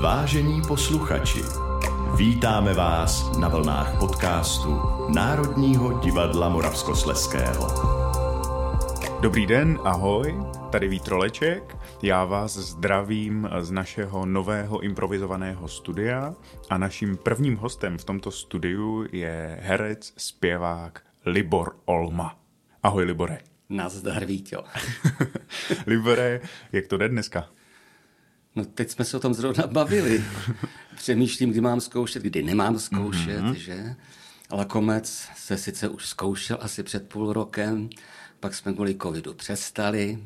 Vážení posluchači, vítáme vás na vlnách podcastu Národního divadla Moravskosleského. Dobrý den, ahoj, tady Vítroleček. Já vás zdravím z našeho nového improvizovaného studia a naším prvním hostem v tomto studiu je herec, zpěvák Libor Olma. Ahoj, Libore. Nazdar, Vítě. Libore, jak to jde dneska? No teď jsme se o tom zrovna bavili. Přemýšlím, kdy mám zkoušet, kdy nemám zkoušet, mm-hmm. že? Lakomec se sice už zkoušel asi před půl rokem, pak jsme kvůli covidu přestali,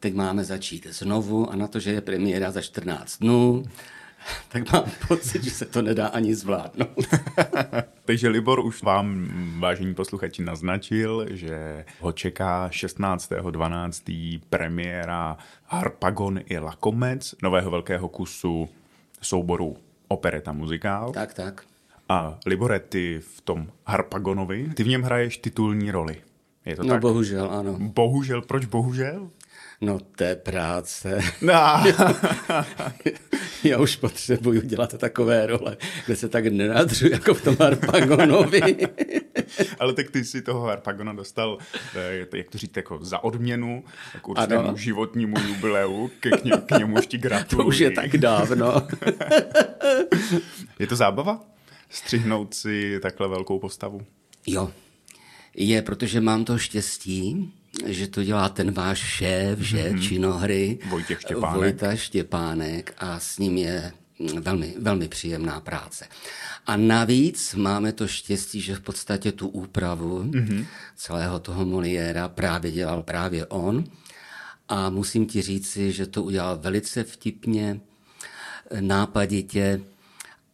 teď máme začít znovu a na to, že je premiéra za 14 dnů, tak mám pocit, že se to nedá ani zvládnout. Takže Libor už vám, vážení posluchači, naznačil, že ho čeká 16.12. premiéra Harpagon i Lakomec, nového velkého kusu souboru opereta muzikál. Tak, tak. A Libore, ty v tom Harpagonovi, ty v něm hraješ titulní roli. Je to no tak? bohužel, ano. Bohužel, proč bohužel? No, je práce. No. Já už potřebuju dělat takové role, kde se tak nenadřu jako v tom Harpagonovi. Ale tak ty si toho Harpagona dostal, eh, jak to říct, jako za odměnu k určitému ano. životnímu jubileu, ke k, ně, k němuž ti gratuluji. To už je tak dávno. je to zábava? Střihnout si takhle velkou postavu? Jo, je, protože mám to štěstí, že to dělá ten váš šéf, že, mm-hmm. činohry. Vojtěch Štěpánek. Vojta Štěpánek a s ním je velmi, velmi příjemná práce. A navíc máme to štěstí, že v podstatě tu úpravu mm-hmm. celého toho Moliéra právě dělal právě on. A musím ti říci, že to udělal velice vtipně, nápaditě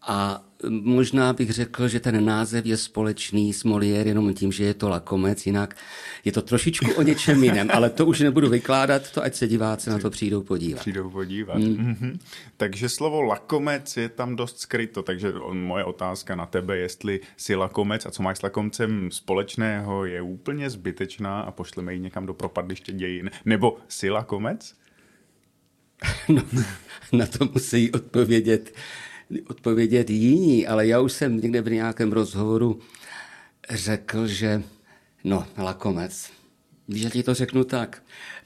a možná bych řekl, že ten název je společný s Molière jenom tím, že je to lakomec, jinak je to trošičku o něčem jiném, ale to už nebudu vykládat, to ať se diváci na to přijdou podívat. Přijdou podívat. Mm. Mm-hmm. Takže slovo lakomec je tam dost skryto, takže moje otázka na tebe, jestli si lakomec a co máš s lakomcem společného, je úplně zbytečná a pošleme ji někam do propadliště dějin. Nebo si lakomec? No, na to musí odpovědět odpovědět jiní, ale já už jsem někde v nějakém rozhovoru řekl, že no, lakomec, já ti to řeknu tak,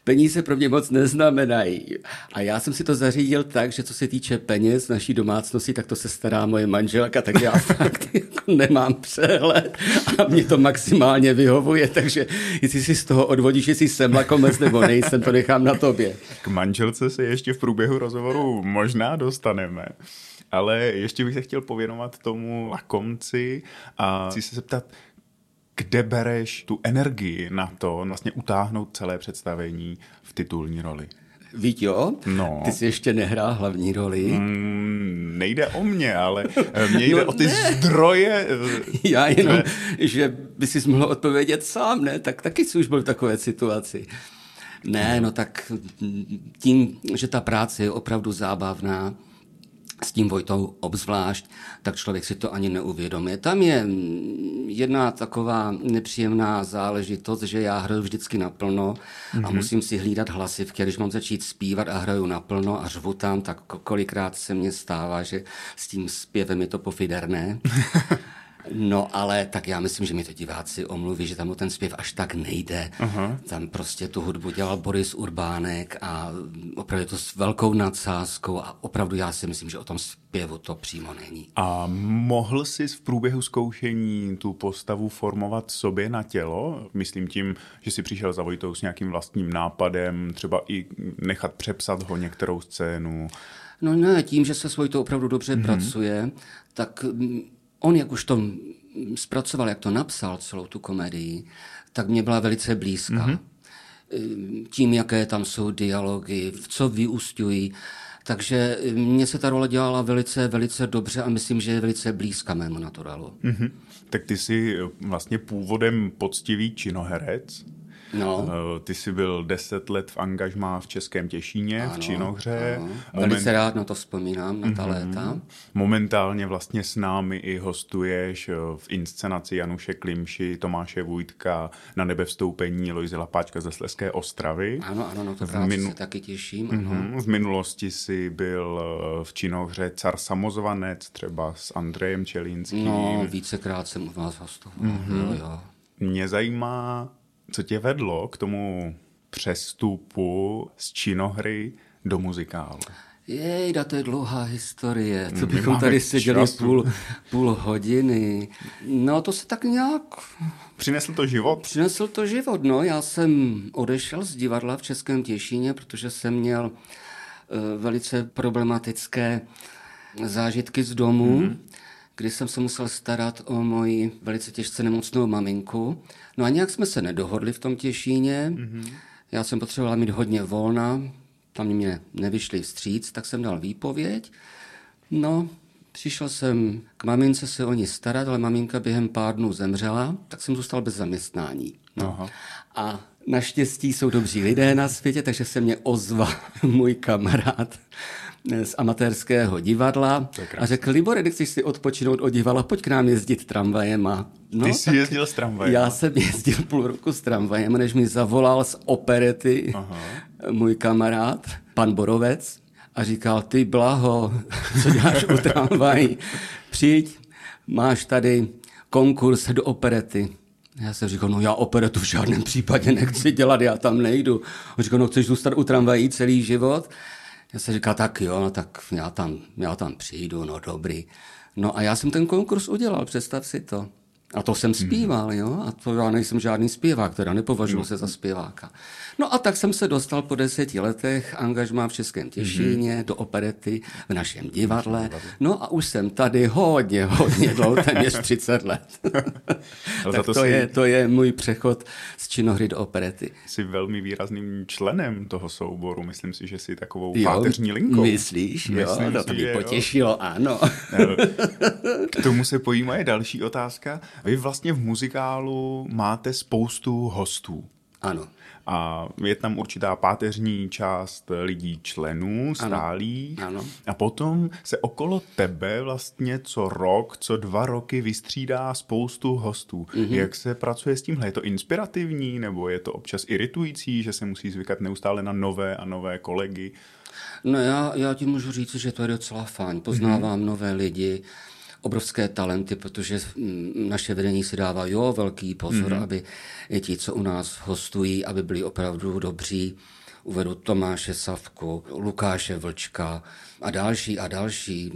peníze pro mě moc neznamenají. A já jsem si to zařídil tak, že co se týče peněz naší domácnosti, tak to se stará moje manželka, takže já fakt jako nemám přehled a mě to maximálně vyhovuje, takže jestli si z toho odvodíš, jestli jsem lakomec nebo nejsem, to nechám na tobě. K manželce se ještě v průběhu rozhovoru možná dostaneme ale ještě bych se chtěl pověnovat tomu lakomci a chci se zeptat, kde bereš tu energii na to vlastně utáhnout celé představení v titulní roli? Víš jo? No. Ty jsi ještě nehrál hlavní roli. Mm, nejde o mě, ale eh, mě jde no o ty ne. zdroje. Eh, Já jenom, tvé... že by si mohl odpovědět sám, ne? Tak taky jsi už byl v takové situaci. Ne, no tak tím, že ta práce je opravdu zábavná, s tím Vojtou obzvlášť, tak člověk si to ani neuvědomí. Tam je jedna taková nepříjemná záležitost, že já hraju vždycky naplno mm-hmm. a mhm. musím si hlídat hlasivky. Když mám začít zpívat a hraju naplno a řvu tam, tak kolikrát se mně stává, že s tím zpěvem je to pofiderné. No ale tak já myslím, že mi to diváci omluví, že tam o ten zpěv až tak nejde. Uh-huh. Tam prostě tu hudbu dělal Boris Urbánek a opravdu je to s velkou nadsázkou a opravdu já si myslím, že o tom zpěvu to přímo není. A mohl jsi v průběhu zkoušení tu postavu formovat sobě na tělo? Myslím tím, že si přišel za Vojtou s nějakým vlastním nápadem, třeba i nechat přepsat ho některou scénu. No ne, tím, že se svoj to opravdu dobře mm-hmm. pracuje, tak on, jak už to zpracoval, jak to napsal, celou tu komedii, tak mě byla velice blízká. Mm-hmm. Tím, jaké tam jsou dialogy, v co vyústují. Takže mně se ta role dělala velice, velice dobře a myslím, že je velice blízká mému naturelu. Mm-hmm. Tak ty jsi vlastně původem poctivý činoherec, No. Eh, Ty jsi byl deset let v angažmá v Českém Těšíně, v Činohře. Ano. Moment- Velice rád na to vzpomínám, na ta léta. Momentálně vlastně s námi i hostuješ eh, v inscenaci Januše Klimši, Tomáše Vujtka, na nebevstoupení Lojzy Lapáčka ze Sleské Ostravy. Ano, ano, na to práci minu- se taky těším. Ano. Mhm, V minulosti si byl eh, v Činohře car samozvanec, třeba s Andrejem Čelínským. No, vícekrát jsem u vás hostoval. Mhm. Jo, jo. Mě zajímá, co tě vedlo k tomu přestupu z činohry do muzikálu. Jejda, to je dlouhá historie. To My bychom tady seděli času. půl, půl hodiny. No, to se tak nějak Přinesl to život? Přinesl to život, no. Já jsem odešel z divadla v Českém Těšíně, protože jsem měl eh, velice problematické zážitky z domu, mm. Kdy jsem se musel starat o moji velice těžce nemocnou maminku. No a nějak jsme se nedohodli v tom Těšíně. Mm. Já jsem potřebovala mít hodně volna, tam mě nevyšli vstříc, tak jsem dal výpověď. No, přišel jsem k mamince se o ní starat, ale maminka během pár dnů zemřela, tak jsem zůstal bez zaměstnání. No. Aha. A naštěstí jsou dobří lidé na světě, takže se mě ozval můj kamarád z amatérského divadla a řekl, Libore, když chceš si odpočinout od divadla, pojď k nám jezdit tramvajem. A no, Ty jsi jezdil s tramvajem? Já jsem jezdil půl roku s tramvajem, než mi zavolal z operety Aha. můj kamarád, pan Borovec, a říkal, ty blaho, co děláš u tramvají, přijď, máš tady konkurs do operety. Já jsem říkal, no já operetu v žádném případě nechci dělat, já tam nejdu. On říkal, no chceš zůstat u tramvají celý život? Já jsem říkal, tak jo, no tak já tam, já tam přijdu, no dobrý. No a já jsem ten konkurs udělal, představ si to. A to jsem zpíval, jo, a to já nejsem žádný zpěvák, teda nepovažuji se za zpěváka. No a tak jsem se dostal po deseti letech angažmá v Českém Těšíně do operety v našem divadle. No a už jsem tady hodně, hodně dlouho, téměř 30 let. Ale tak to to, si- je, to je můj přechod z činohry do operety. Jsi velmi výrazným členem toho souboru. Myslím si, že jsi takovou páteřní linkou. Myslíš? Jo, Myslím no, to mě jo. potěšilo, ano. K tomu se pojí moje další otázka. Vy vlastně v muzikálu máte spoustu hostů. ano. A je tam určitá páteřní část lidí členů, stálých. Ano. A potom se okolo tebe vlastně co rok, co dva roky vystřídá spoustu hostů. Mhm. Mm-hmm. Jak se pracuje s tímhle? Je to inspirativní nebo je to občas iritující, že se musí zvykat neustále na nové a nové kolegy? No já, já ti můžu říct, že to je docela fajn. Poznávám mm-hmm. nové lidi, obrovské talenty, protože naše vedení si dává jo velký pozor, mm-hmm. aby ti, co u nás hostují, aby byli opravdu dobří. Uvedu Tomáše Savku, Lukáše Vlčka a další a další.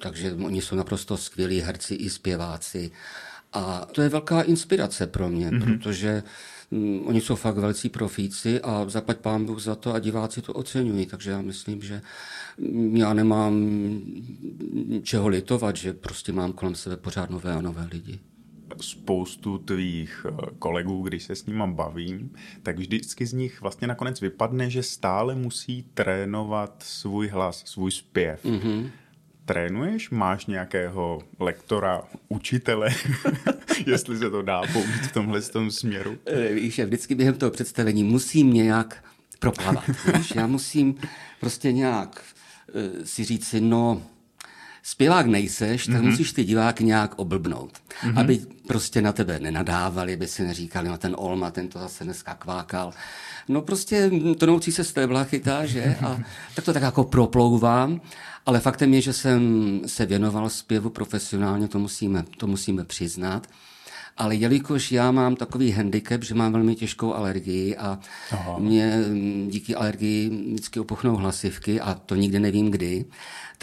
Takže oni jsou naprosto skvělí herci i zpěváci. A to je velká inspirace pro mě, mm-hmm. protože oni jsou fakt velcí profíci a zaplať pán Bůh za to a diváci to oceňují. Takže já myslím, že mm, já nemám čeho litovat, že prostě mám kolem sebe pořád nové a nové lidi. spoustu tvých eh, kolegů, když se s nima bavím, tak vždycky z nich vlastně nakonec vypadne, že stále musí trénovat svůj hlas, svůj zpěv. Mm-hmm. Trénuješ? Máš nějakého lektora, učitele, jestli se to dá použít v tomhle tom směru? Eh, Víš, vždycky během toho představení musím nějak proplavat. Víš? Já musím prostě nějak eh, si říct si, no, zpěvák nejseš, tak mm-hmm. musíš ty diváky nějak oblbnout. Mm-hmm. Aby prostě na tebe nenadávali, aby si neříkali, no ten Olma, ten to zase dneska kvákal. No prostě tonoucí se stébla chytá, že? A tak to tak jako proplouvám. Ale faktem je, že jsem se věnoval zpěvu profesionálně, to musíme, to musíme přiznat. Ale jelikož já mám takový handicap, že mám velmi těžkou alergii a Aha. mě díky alergii vždycky opuchnou hlasivky a to nikdy nevím kdy,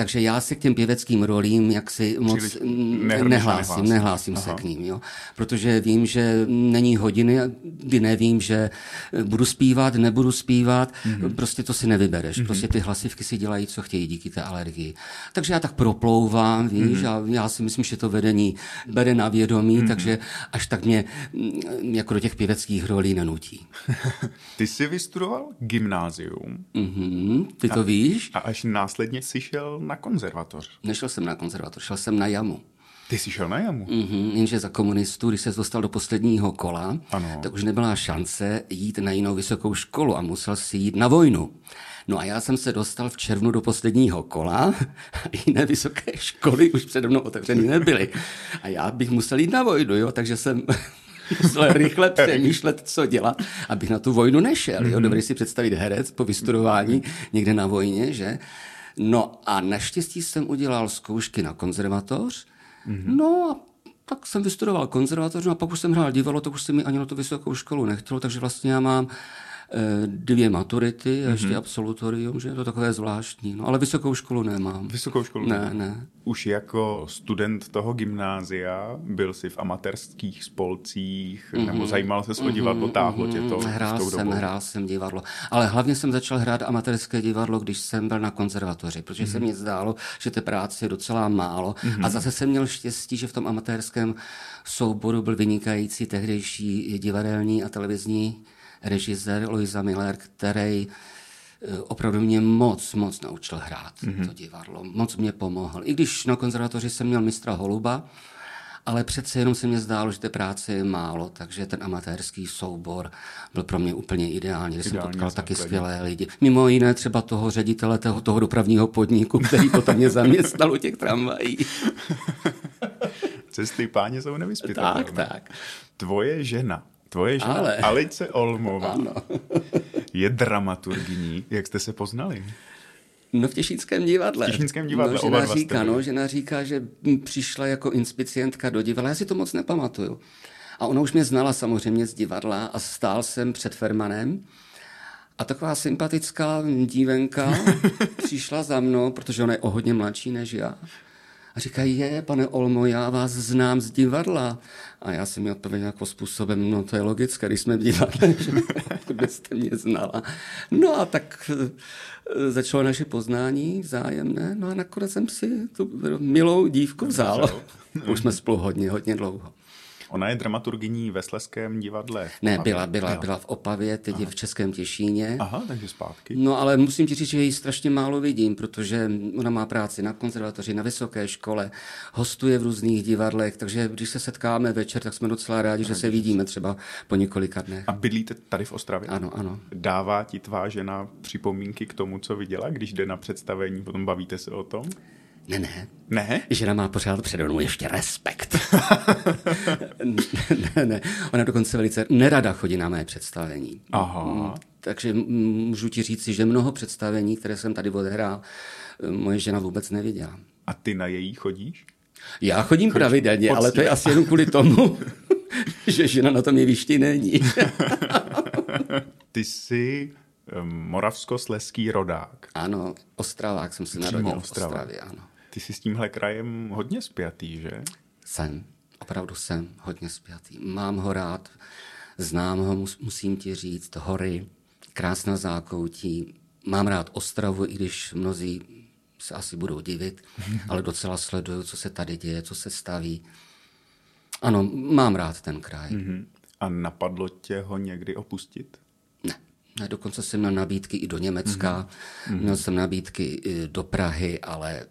takže já se k těm pěveckým rolím jaksi moc Příliš nehrneš a nehlásím, nehlásím se k ním, jo? protože vím, že není hodiny, kdy nevím, že budu zpívat, nebudu zpívat, mm-hmm. prostě to si nevybereš, mm-hmm. prostě ty hlasivky si dělají, co chtějí díky té alergii. Takže já tak proplouvám, víš, mm-hmm. a já si myslím, že to vedení bere na vědomí, mm-hmm. takže až tak mě mm, jako do těch pěveckých rolí nenutí. Ty jsi vystudoval gymnázium Mm-hmm, ty to víš? a až následně jsi šel na konzervatoř. Nešel jsem na konzervatoř, šel jsem na jamu. Ty jsi šel na jamu? Mm-hmm, jenže za komunistů, když se dostal do posledního kola, Ano. tak už nebyla šance jít na jinou vysokou školu a musel si jít na vojnu. No a já jsem se dostal v červnu do posledního kola a jiné vysoké školy už přede mnou otevřeny nebyly. A já bych musel jít na vojnu, jo, takže jsem musel rychle přemýšlet, co dělat, abych na tu vojnu nešel. Jo. Dobrý si představit herec po vystudování někde na vojně, že? No a naštěstí jsem udělal zkoušky na konzervatoř, no a tak jsem vystudoval konzervatoř, no a pak už jsem hrál divadlo, tak už se mi ani na tu vysokou školu nechtělo, takže vlastně já mám dvě maturity a ještě absolutorium, že je to takové zvláštní. No ale vysokou školu nemám. Vysokou školu? Ne, ne. Už jako student toho gymnázia byl jsi v amatérských spolcích, mm-hmm. nebo zajímal se o divadlo, táhlo tě to Mhm. hrál jsem, dobou? hrál jsem divadlo. Ale hlavně jsem začal hrát amatérské divadlo, když jsem byl na konzervatoři, protože se mi zdálo, že té práce je docela málo. A zase jsem měl štěstí, že v tom amatérském souboru byl vynikající tehdejší divadelní a televizní režisér Louisa Miller, který eh, opravdu mě moc, moc naučil hrát mm-hmm. to divadlo. Moc mě pomohl. I když na konzervatoři jsem měl mistra Holuba, ale přece jenom se mě zdálo, že té práce je málo, takže ten amatérský soubor byl pro mě úplně ideální, kde jsem potkal taky skvělé lidi. Mimo jiné třeba toho ředitele toho, toho dopravního podniku, který potom mě zaměstnal u těch tramvají. Cesty páně jsou nevyspytatelné. tak, tak. Tvoje žena, tvoje žena Ale. Alice Olmová Ano. je dramaturgyní. Jak jste se poznali? No v Těšínském divadle. V Těšínském divadle, no, oba žena dva jste říká, no, žena říká, že přišla jako inspicientka do divadla. Já si to moc nepamatuju. A ona už mě znala samozřejmě z divadla a stál jsem před Fermanem a taková sympatická dívenka přišla za mnou, protože ona je o hodně mladší než já. A říká, je, pane Olmo, já vás znám z divadla. A já jsem mi odpověděl jako způsobem, no to je logické, když jsme v divadle, že byste mě znala. No a tak eh, začalo naše poznání vzájemné, no a nakonec jsem si tu milou dívku vzal. Už jsme spolu hodně, hodně dlouho. Ona je dramaturgyní ve Sleském divadle. Ne, byla, byla, byla v Opavě, teď je v Českém Těšíně. Aha, takže zpátky. No ale musím ti říct, že ji strašně málo vidím, protože ona má práci na konzervatoři, na vysoké škole, hostuje v různých divadlech, takže když se setkáme večer, tak jsme docela rádi, že se vidíme třeba po několika dnech. A bydlíte tady v Ostravě? Ano, ano. Dává ti tvá žena připomínky k tomu, co viděla, když jde na představení, potom bavíte se o tom? Ne, ne. Ne? Žena má pořád přede mnou ještě respekt. ne, ne. Ona dokonce velice nerada chodí na mé představení. Aha. Takže m- můžu ti říci, že mnoho představení, které jsem tady odehrál, moje žena vůbec neviděla. A ty na její chodíš? Já chodím pravidelně, poctivě. ale to je asi jenom kvůli tomu, že žena na tom jevišti není. Ty jsi um, moravskosleský rodák. ano, Ostravák jsem se narodil v. Ostravě, ano. Ty jsi s tímhle krajem hodně spjatý, že? Jsem, opravdu jsem hodně spjatý. Mám ho rád, znám ho, mus, musím ti říct, hory, krásná zákoutí. Mám rád Ostravu, i když mnozí se asi budou divit, ale docela sleduju, co se tady děje, co se staví. Ano, mám rád ten kraj. Mhm. A napadlo tě ho někdy opustit? Ne. ne. Dokonce jsem měl nabídky i do Německa, mm-hmm. měl jsem nabídky i do Prahy, ale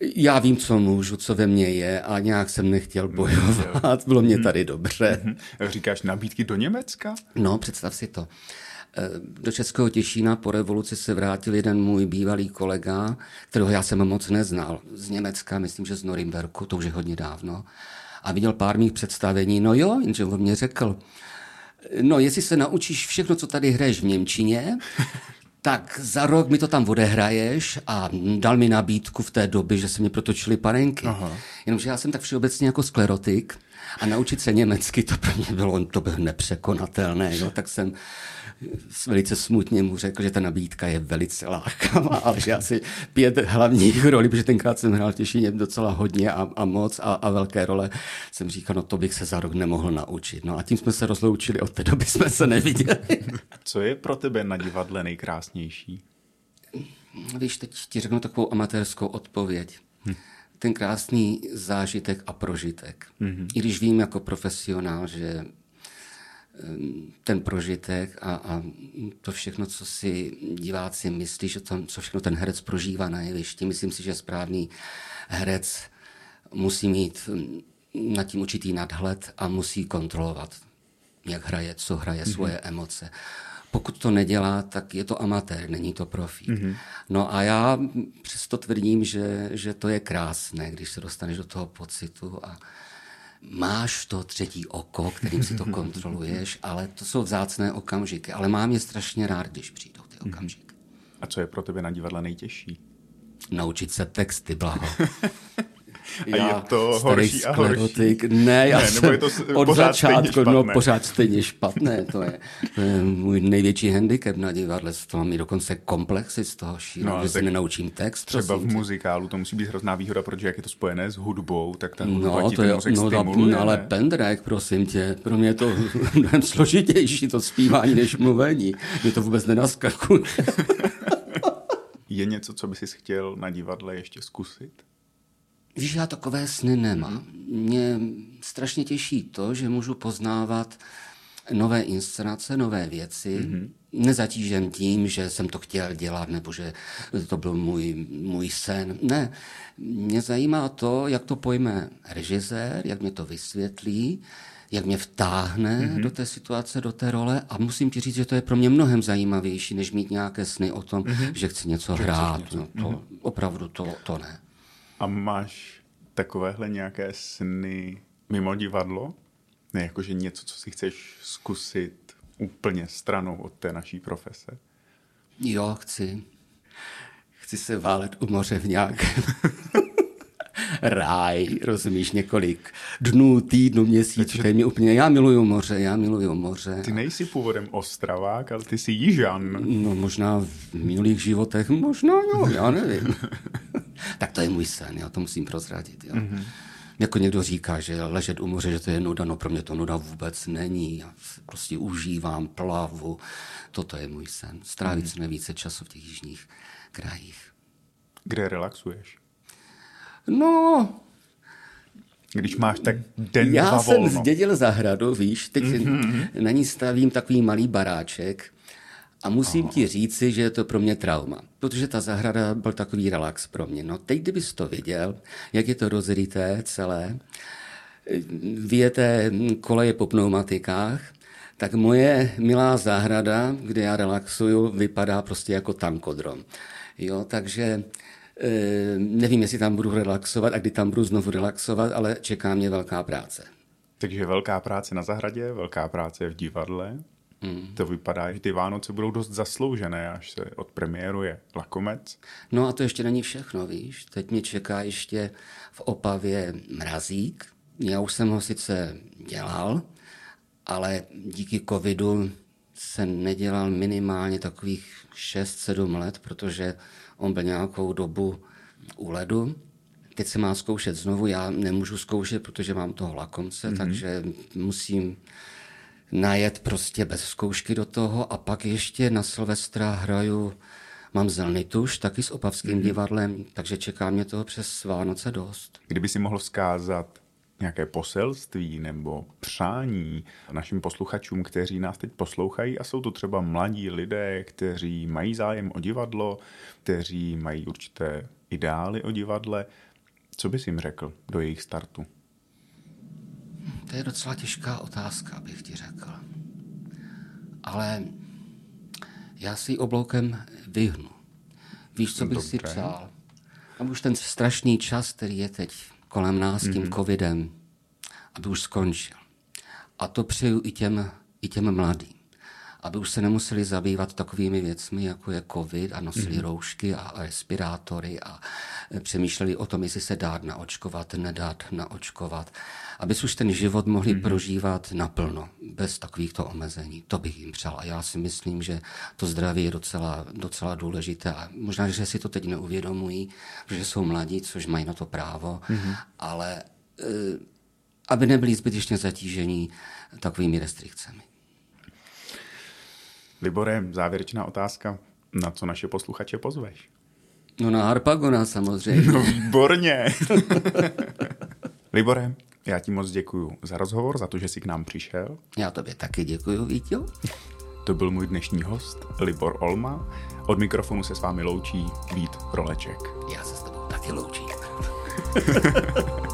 já vím, co můžu, co ve mně je a nějak jsem nechtěl bojovat. Bylo mě tady dobře. Hm. Říkáš nabídky do Německa? No, představ si to. Eh, Do Českého Těšína po revoluci se vrátil jeden můj bývalý kolega, kterého já jsem moc neznal, z Německa, myslím, že z Norimberku, to už je hodně dávno. A viděl pár mých představení, no jo, jenže on mě řekl, no jestli se naučíš všechno, co tady hraješ v Němčině, tak za rok mi to tam odehraješ a dal mi nabídku v té době, že se mě protočily panenky. Aha. Jenomže já jsem tak všeobecně jako sklerotik a naučit se německy, to pro mě bylo, to bylo nepřekonatelné. Jo? Tak jsem velice smutně mu řekl, že ta nabídka je velice lákavá, ale že asi pět hlavních rolí, protože tenkrát jsem hrál v Těšíně docela hodně a, a moc a, a velké role, jsem říkal, no to bych se za rok nemohl naučit. No a tím jsme se rozloučili, od té doby jsme se neviděli. Co je pro tebe na divadle nejkrásnější? Víš, teď ti řeknu takovou amatérskou odpověď. Hm. Ten krásný zážitek a prožitek. Mm-hmm. I když vím jako profesionál, že ten prožitek a, a to všechno, co si diváci myslí, že to, co všechno ten herec prožívá na jevišti, myslím si, že správný herec musí mít mm, nad tím určitý nadhled a musí kontrolovat, jak hraje, co hraje, mm-hmm. svoje emoce. Pokud to nedělá, tak je to amatér, není to profík. Mm-hmm. No a já přesto tvrdím, že, že to je krásné, když se dostaneš do toho pocitu a máš to třetí oko, kterým si to kontroluješ, ale to jsou vzácné okamžiky. Ale mám je strašně rád, když přijdou ty mhm. okamžiky. A co je pro tebe na divadle nejtěžší? Naučit se texty, blaho. A já, je to horší a horší? Ne, já ne, jsem je to od začátku, no pořád stejně špatné. To je, to je můj největší handicap na divadle. To mám i dokonce komplexy z toho šíru, no, že se nenaučím text. Třeba v muzikálu to musí být hrozná výhoda, protože jak je to spojené s hudbou, tak ten hudba no, to je, no, stimuluje, ale pendrek, prosím tě, pro mě je to mnohem složitější to zpívání než mluvení. Mě to vůbec nenaskakuje. je něco, co by si chtěl na divadle ještě zkusit? Víš, já takové sny nemám. Mě strašně těší to, že můžu poznávat nové inscenace, nové věci, mm-hmm. nezatížen tím, že jsem to chtěl dělat, nebo že to byl můj, můj sen. Ne, mě zajímá to, jak to pojme režisér, jak mě to vysvětlí, jak mě vtáhne mm-hmm. do té situace, do té role a musím ti říct, že to je pro mě mnohem zajímavější, než mít nějaké sny o tom, mm-hmm. že chci něco že hrát. Něco. No, to, mm-hmm. Opravdu to, to ne. A máš takovéhle nějaké sny mimo divadlo? Ne, jakože něco, co si chceš zkusit úplně stranou od té naší profese? Jo, chci. Chci se válet u moře v nějakém ráj, rozumíš, několik dnů, týdnů, měsíců, Takže... mě úplně, já miluju moře, já miluju moře. Ty nejsi původem Ostravák, ale ty jsi Jižan. No možná v minulých životech, možná jo, já nevím. tak to je můj sen, já to musím prozradit. Jo. Mm-hmm. Jako někdo říká, že ležet u moře, že to je nuda, no pro mě to nuda vůbec není. Já prostě užívám plavu. Toto je můj sen. Strávit mm. co nejvíce času v těch jižních krajích. Kde relaxuješ? No, když máš tak den Já jsem volno. zdědil zahradu, víš, teď mm-hmm. na ní stavím takový malý baráček a musím Aha. ti říci, že je to pro mě trauma, protože ta zahrada byl takový relax pro mě. No teď, kdybys to viděl, jak je to rozryté celé, vyjeté koleje po pneumatikách, tak moje milá zahrada, kde já relaxuju, vypadá prostě jako tankodrom. Jo, takže nevím, jestli tam budu relaxovat a kdy tam budu znovu relaxovat, ale čeká mě velká práce. Takže velká práce na zahradě, velká práce v divadle. Hmm. To vypadá, že ty Vánoce budou dost zasloužené, až se odpremiéruje Lakomec. No a to ještě není všechno, víš. Teď mě čeká ještě v Opavě mrazík. Já už jsem ho sice dělal, ale díky covidu se nedělal minimálně takových 6-7 let, protože on byl nějakou dobu u ledu. Teď se má zkoušet znovu, já nemůžu zkoušet, protože mám toho lakomce, mm-hmm. takže musím najet prostě bez zkoušky do toho a pak ještě na Silvestra hraju Mám zelný tuš, taky s opavským mm-hmm. divadlem, takže čeká mě toho přes Vánoce dost. Kdyby si mohl vzkázat nějaké poselství nebo přání našim posluchačům, kteří nás teď poslouchají a jsou to třeba mladí lidé, kteří mají zájem o divadlo, kteří mají určité ideály o divadle, co bys jim řekl do jejich startu? To je docela těžká otázka, bych ti řekl. Ale já si obloukem vyhnu. Víš, co bych Dobře. si přál? A už ten strašný čas, který je teď kolem nás mm-hmm. tím mhm. covidem, aby už skončil. A to přeju i těm, i těm mladým. Aby už se nemuseli zabývat takovými věcmi, jako je covid a nosili mm-hmm. roušky a respirátory a e, přemýšleli o tom, jestli se dát naočkovat, nedát naočkovat. Aby už ten život mohli mm-hmm. prožívat naplno, bez takovýchto omezení. To bych jim přál. A já si myslím, že to zdraví je docela, docela důležité. A možná, že si to teď neuvědomují, protože jsou mladí, což mají na to právo, mm-hmm. ale e, aby nebyli zbytečně zatížení takovými restrikcemi. Libore, závěrečná otázka. Na co naše posluchače pozveš? No na Harpagona samozřejmě. No výborně. Libore, já ti moc děkuji za rozhovor, za to, že jsi k nám přišel. Já tobě taky děkuji, Vítěl. To byl můj dnešní host, Libor Olma. Od mikrofonu se s vámi loučí Vít Roleček. Já se s tebou taky loučím.